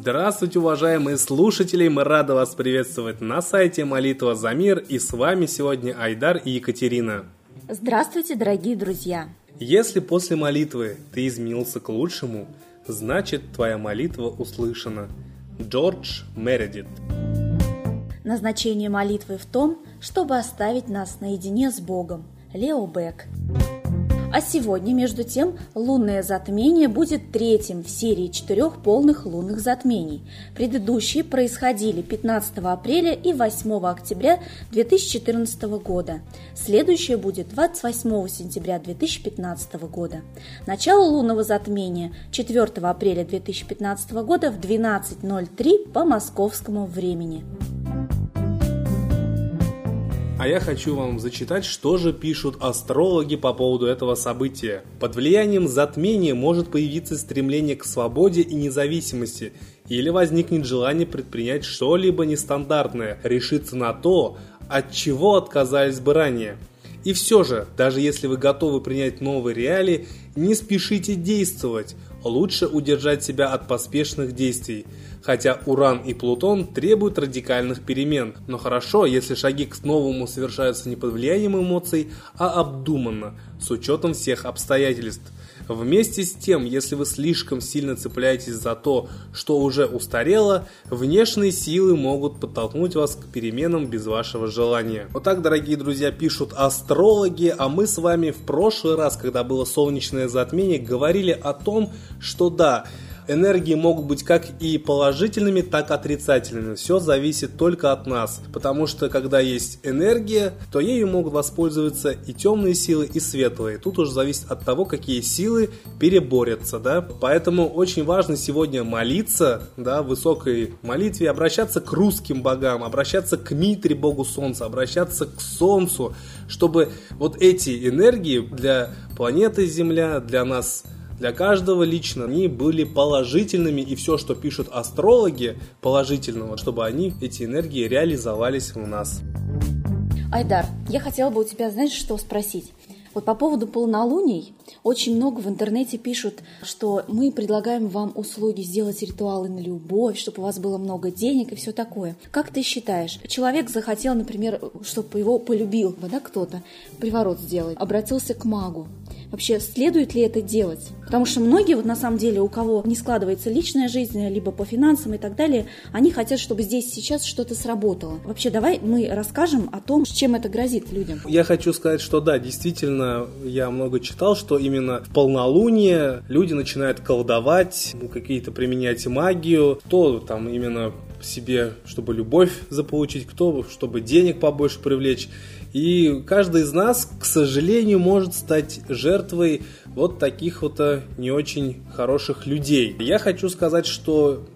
Здравствуйте, уважаемые слушатели! Мы рады вас приветствовать на сайте Молитва за мир. И с вами сегодня Айдар и Екатерина. Здравствуйте, дорогие друзья! Если после молитвы ты изменился к лучшему, значит твоя молитва услышана. Джордж Мередит Назначение молитвы в том, чтобы оставить нас наедине с Богом. Лео Бек. А сегодня, между тем, лунное затмение будет третьим в серии четырех полных лунных затмений. Предыдущие происходили 15 апреля и 8 октября 2014 года. Следующее будет 28 сентября 2015 года. Начало лунного затмения 4 апреля 2015 года в 12.03 по московскому времени. А я хочу вам зачитать, что же пишут астрологи по поводу этого события. Под влиянием затмения может появиться стремление к свободе и независимости, или возникнет желание предпринять что-либо нестандартное, решиться на то, от чего отказались бы ранее. И все же, даже если вы готовы принять новые реалии, не спешите действовать, лучше удержать себя от поспешных действий – хотя Уран и Плутон требуют радикальных перемен. Но хорошо, если шаги к новому совершаются не под влиянием эмоций, а обдуманно, с учетом всех обстоятельств. Вместе с тем, если вы слишком сильно цепляетесь за то, что уже устарело, внешние силы могут подтолкнуть вас к переменам без вашего желания. Вот так, дорогие друзья, пишут астрологи, а мы с вами в прошлый раз, когда было солнечное затмение, говорили о том, что да, энергии могут быть как и положительными, так и отрицательными. Все зависит только от нас. Потому что когда есть энергия, то ею могут воспользоваться и темные силы, и светлые. Тут уже зависит от того, какие силы переборются. Да? Поэтому очень важно сегодня молиться, да, в высокой молитве, обращаться к русским богам, обращаться к Митре, богу солнца, обращаться к солнцу, чтобы вот эти энергии для планеты Земля, для нас для каждого лично они были положительными, и все, что пишут астрологи положительного, чтобы они, эти энергии, реализовались у нас. Айдар, я хотела бы у тебя, знаешь, что спросить? Вот по поводу полнолуний очень много в интернете пишут, что мы предлагаем вам услуги сделать ритуалы на любовь, чтобы у вас было много денег и все такое. Как ты считаешь, человек захотел, например, чтобы его полюбил, да, кто-то, приворот сделать, обратился к магу. Вообще, следует ли это делать? Потому что многие, вот на самом деле, у кого не складывается личная жизнь, либо по финансам и так далее, они хотят, чтобы здесь сейчас что-то сработало. Вообще, давай мы расскажем о том, чем это грозит людям. Я хочу сказать, что да, действительно, я много читал, что именно в полнолуние люди начинают колдовать, ну, какие-то применять магию, то там именно себе, чтобы любовь заполучить, кто, чтобы денег побольше привлечь. И каждый из нас, к сожалению, может стать жертвой вот таких вот э, не очень хороших людей. Я хочу сказать, что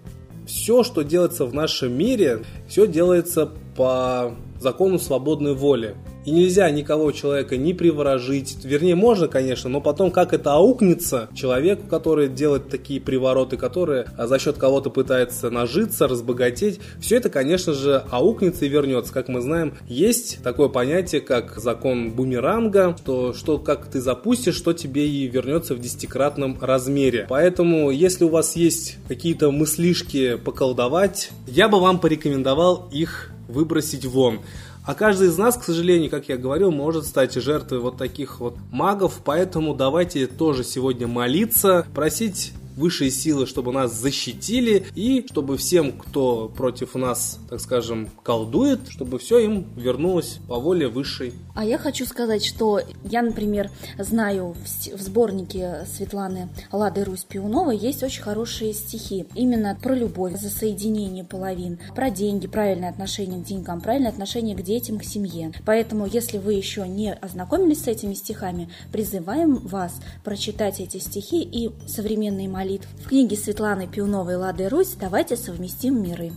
все, что делается в нашем мире, все делается по закону свободной воли. И нельзя никого человека не приворожить. Вернее, можно, конечно, но потом как это аукнется человеку, который делает такие привороты, которые а, за счет кого-то пытается нажиться, разбогатеть, все это, конечно же, аукнется и вернется. Как мы знаем, есть такое понятие, как закон бумеранга, что, что как ты запустишь, что тебе и вернется в десятикратном размере. Поэтому, если у вас есть какие-то мыслишки поколдовать, я бы вам порекомендовал их выбросить вон. А каждый из нас, к сожалению, как я говорил, может стать жертвой вот таких вот магов, поэтому давайте тоже сегодня молиться, просить высшие силы, чтобы нас защитили и чтобы всем, кто против нас, так скажем, колдует, чтобы все им вернулось по воле высшей. А я хочу сказать, что я, например, знаю в сборнике Светланы Лады Русь Пиуновой есть очень хорошие стихи именно про любовь, за соединение половин, про деньги, правильное отношение к деньгам, правильное отношение к детям, к семье. Поэтому, если вы еще не ознакомились с этими стихами, призываем вас прочитать эти стихи и современные молитвы молитв. В книге Светланы Пиуновой «Лады Русь» «Давайте совместим миры».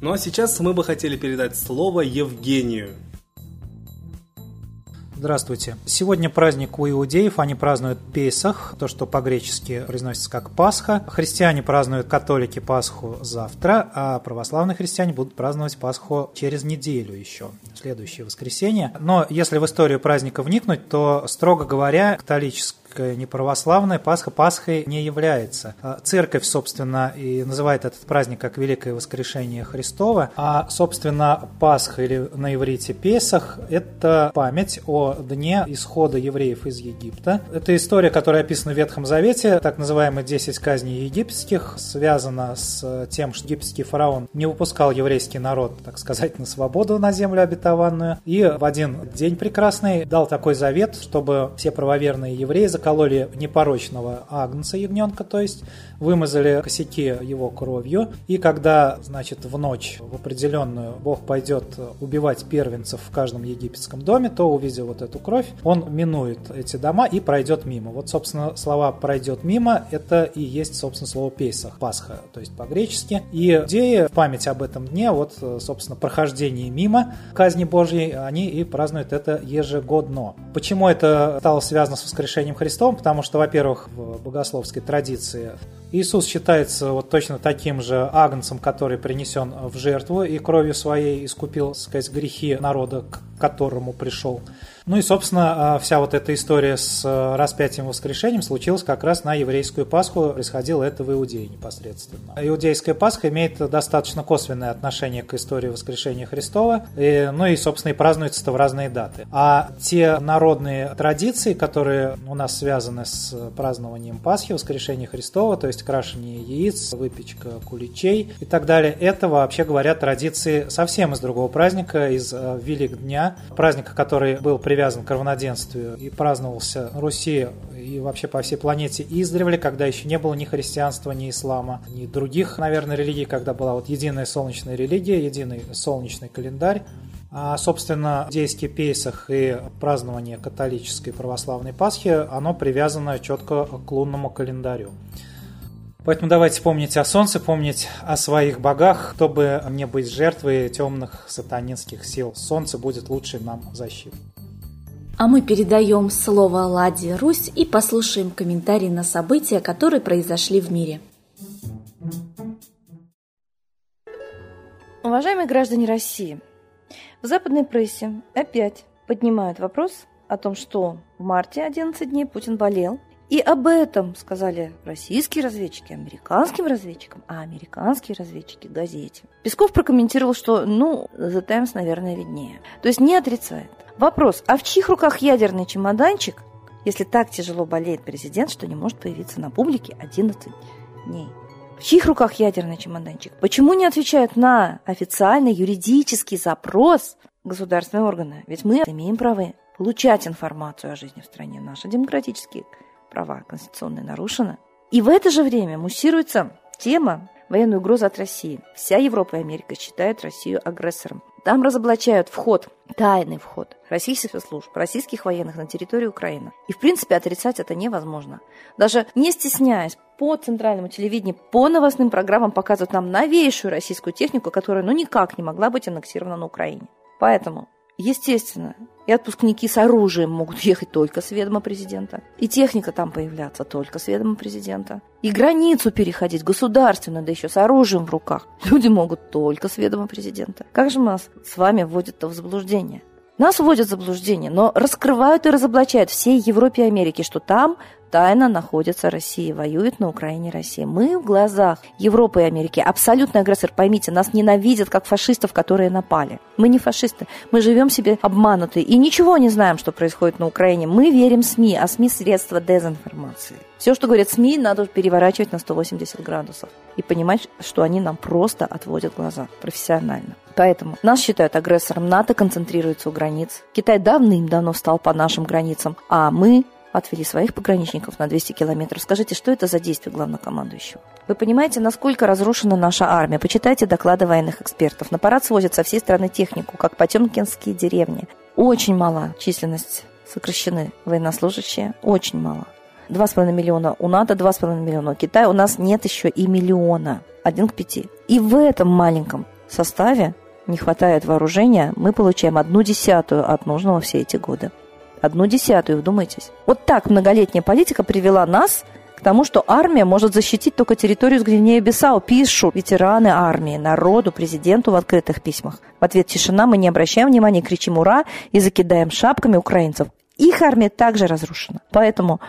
Ну а сейчас мы бы хотели передать слово Евгению. Здравствуйте. Сегодня праздник у иудеев. Они празднуют Песах, то, что по-гречески произносится как Пасха. Христиане празднуют католики Пасху завтра, а православные христиане будут праздновать Пасху через неделю еще, следующее воскресенье. Но если в историю праздника вникнуть, то, строго говоря, католическая, ни православная, Пасха Пасхой не является. А церковь, собственно, и называет этот праздник как Великое Воскрешение Христова, а, собственно, Пасха или на иврите Песах – это память о дне исхода евреев из Египта. Это история, которая описана в Ветхом Завете, так называемые 10 казней египетских, связана с тем, что египетский фараон не выпускал еврейский народ, так сказать, на свободу на землю обетованную, и в один день прекрасный дал такой завет, чтобы все правоверные евреи закололи непорочного агнца ягненка, то есть вымазали косяки его кровью, и когда, значит, в ночь в определенную Бог пойдет убивать первенцев в каждом египетском доме, то, увидев вот эту кровь, он минует эти дома и пройдет мимо. Вот, собственно, слова «пройдет мимо» — это и есть, собственно, слово «песах», «пасха», то есть по-гречески. И идеи в память об этом дне, вот, собственно, прохождение мимо казни Божьей, они и празднуют это ежегодно. Почему это стало связано с воскрешением Христом? Потому что, во-первых, в богословской традиции Иисус считается вот точно таким же агнцем, который принесен в жертву и кровью своей искупил, сказать, грехи народа, к которому пришел. Ну и, собственно, а, вся вот эта история с а, распятием и воскрешением случилась как раз на еврейскую Пасху. Происходило это в Иудее непосредственно. Иудейская Пасха имеет достаточно косвенное отношение к истории воскрешения Христова. И, ну и, собственно, и празднуется-то в разные даты. А те народные традиции, которые у нас связаны с празднованием Пасхи, воскрешения Христова, то есть крашение яиц, выпечка куличей и так далее, это, вообще говоря, традиции совсем из другого праздника, из а, Праздника, который был привязан к равноденствию и праздновался на Руси и вообще по всей планете издревле, когда еще не было ни христианства, ни ислама, ни других, наверное, религий, когда была вот единая солнечная религия, единый солнечный календарь. А, собственно, дейский Пейсах и празднование католической православной Пасхи, оно привязано четко к лунному календарю. Поэтому давайте помнить о солнце, помнить о своих богах, чтобы не быть жертвой темных сатанинских сил. Солнце будет лучшей нам защитой. А мы передаем слово Ладе Русь и послушаем комментарии на события, которые произошли в мире. Уважаемые граждане России, в западной прессе опять поднимают вопрос о том, что в марте 11 дней Путин болел, и об этом сказали российские разведчики американским разведчикам, а американские разведчики газете. Песков прокомментировал, что, ну, The Times, наверное, виднее. То есть не отрицает. Вопрос, а в чьих руках ядерный чемоданчик, если так тяжело болеет президент, что не может появиться на публике 11 дней? В чьих руках ядерный чемоданчик? Почему не отвечают на официальный юридический запрос государственные органы? Ведь мы имеем право получать информацию о жизни в стране. Наши демократические права конституционные нарушены. И в это же время муссируется тема военной угрозы от России. Вся Европа и Америка считают Россию агрессором. Там разоблачают вход, тайный вход российских служб, российских военных на территорию Украины. И, в принципе, отрицать это невозможно. Даже не стесняясь, по центральному телевидению, по новостным программам показывают нам новейшую российскую технику, которая ну никак не могла быть аннексирована на Украине. Поэтому Естественно, и отпускники с оружием могут ехать только с ведома президента. И техника там появляться только с ведома президента. И границу переходить государственно, да еще с оружием в руках. Люди могут только с ведома президента. Как же нас с вами вводят в заблуждение? Нас вводят в заблуждение, но раскрывают и разоблачают всей Европе и Америке, что там тайно находится Россия, воюет на Украине Россия. Мы в глазах Европы и Америки абсолютный агрессор. Поймите, нас ненавидят как фашистов, которые напали. Мы не фашисты. Мы живем себе обманутые и ничего не знаем, что происходит на Украине. Мы верим СМИ, а СМИ – средства дезинформации. Все, что говорят СМИ, надо переворачивать на 180 градусов и понимать, что они нам просто отводят глаза профессионально. Поэтому нас считают агрессором, НАТО концентрируется у границ. Китай давным-давно встал по нашим границам, а мы отвели своих пограничников на 200 километров. Скажите, что это за действие главнокомандующего? Вы понимаете, насколько разрушена наша армия? Почитайте доклады военных экспертов. На парад свозят со всей страны технику, как потемкинские деревни. Очень мала численность сокращены военнослужащие, очень мало. 2,5 миллиона у НАТО, 2,5 миллиона у Китая. У нас нет еще и миллиона. Один к пяти. И в этом маленьком составе не хватает вооружения, мы получаем одну десятую от нужного все эти годы. Одну десятую, вдумайтесь. Вот так многолетняя политика привела нас к тому, что армия может защитить только территорию с Гвинея-Бисау. Пишут ветераны армии, народу, президенту в открытых письмах. В ответ тишина, мы не обращаем внимания, кричим «Ура!» и закидаем шапками украинцев. Их армия также разрушена. Поэтому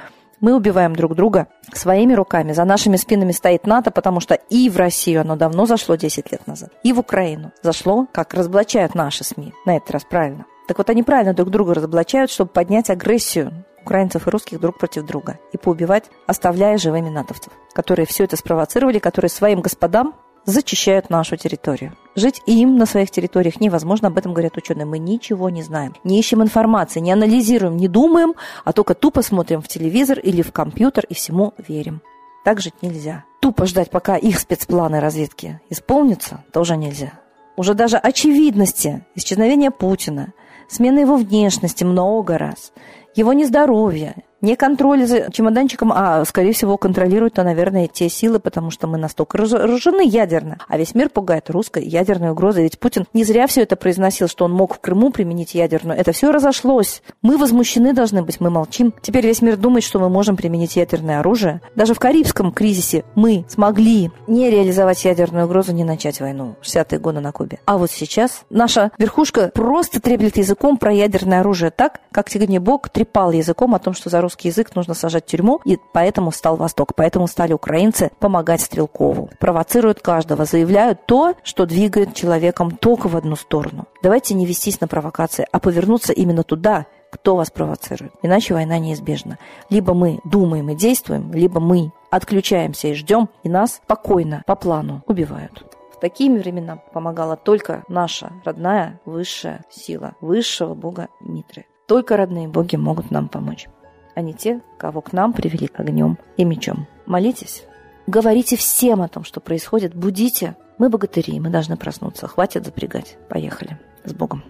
Мы убиваем друг друга своими руками. За нашими спинами стоит НАТО, потому что и в Россию оно давно зашло 10 лет назад, и в Украину зашло, как разоблачают наши СМИ. На этот раз правильно. Так вот, они правильно друг друга разоблачают, чтобы поднять агрессию украинцев и русских друг против друга и поубивать, оставляя живыми натовцев, которые все это спровоцировали, которые своим господам зачищают нашу территорию. Жить им на своих территориях невозможно, об этом говорят ученые. Мы ничего не знаем, не ищем информации, не анализируем, не думаем, а только тупо смотрим в телевизор или в компьютер и всему верим. Так жить нельзя. Тупо ждать, пока их спецпланы разведки исполнятся, тоже нельзя. Уже даже очевидности исчезновения Путина, смена его внешности много раз, его нездоровье, не контроль за чемоданчиком, а, скорее всего, контролируют-то, наверное, те силы, потому что мы настолько разжены ядерно. А весь мир пугает русской ядерной угрозой. Ведь Путин не зря все это произносил, что он мог в Крыму применить ядерную. Это все разошлось. Мы возмущены должны быть, мы молчим. Теперь весь мир думает, что мы можем применить ядерное оружие. Даже в Карибском кризисе мы смогли не реализовать ядерную угрозу, не начать войну. 60-е годы на Кубе. А вот сейчас наша верхушка просто треплет языком про ядерное оружие так, как Бог трепал языком о том, что за русский язык нужно сажать в тюрьму, и поэтому стал Восток, поэтому стали украинцы помогать Стрелкову. Провоцируют каждого, заявляют то, что двигает человеком только в одну сторону. Давайте не вестись на провокации, а повернуться именно туда, кто вас провоцирует. Иначе война неизбежна. Либо мы думаем и действуем, либо мы отключаемся и ждем, и нас спокойно, по плану убивают. В такие времена помогала только наша родная высшая сила, высшего бога Митры. Только родные боги могут нам помочь, а не те, кого к нам привели огнем и мечом. Молитесь, говорите всем о том, что происходит, будите. Мы богатыри, мы должны проснуться. Хватит запрягать. Поехали. С Богом.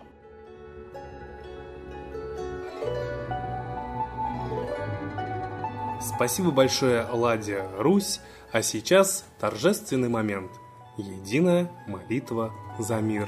Спасибо большое, Ладия Русь. А сейчас торжественный момент. Единая молитва за мир.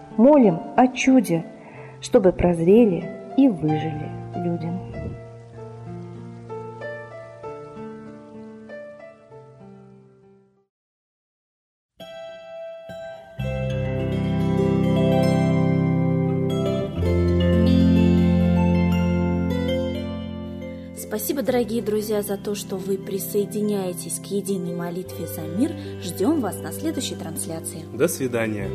молим о чуде, чтобы прозрели и выжили люди. Спасибо, дорогие друзья, за то, что вы присоединяетесь к единой молитве за мир. Ждем вас на следующей трансляции. До свидания.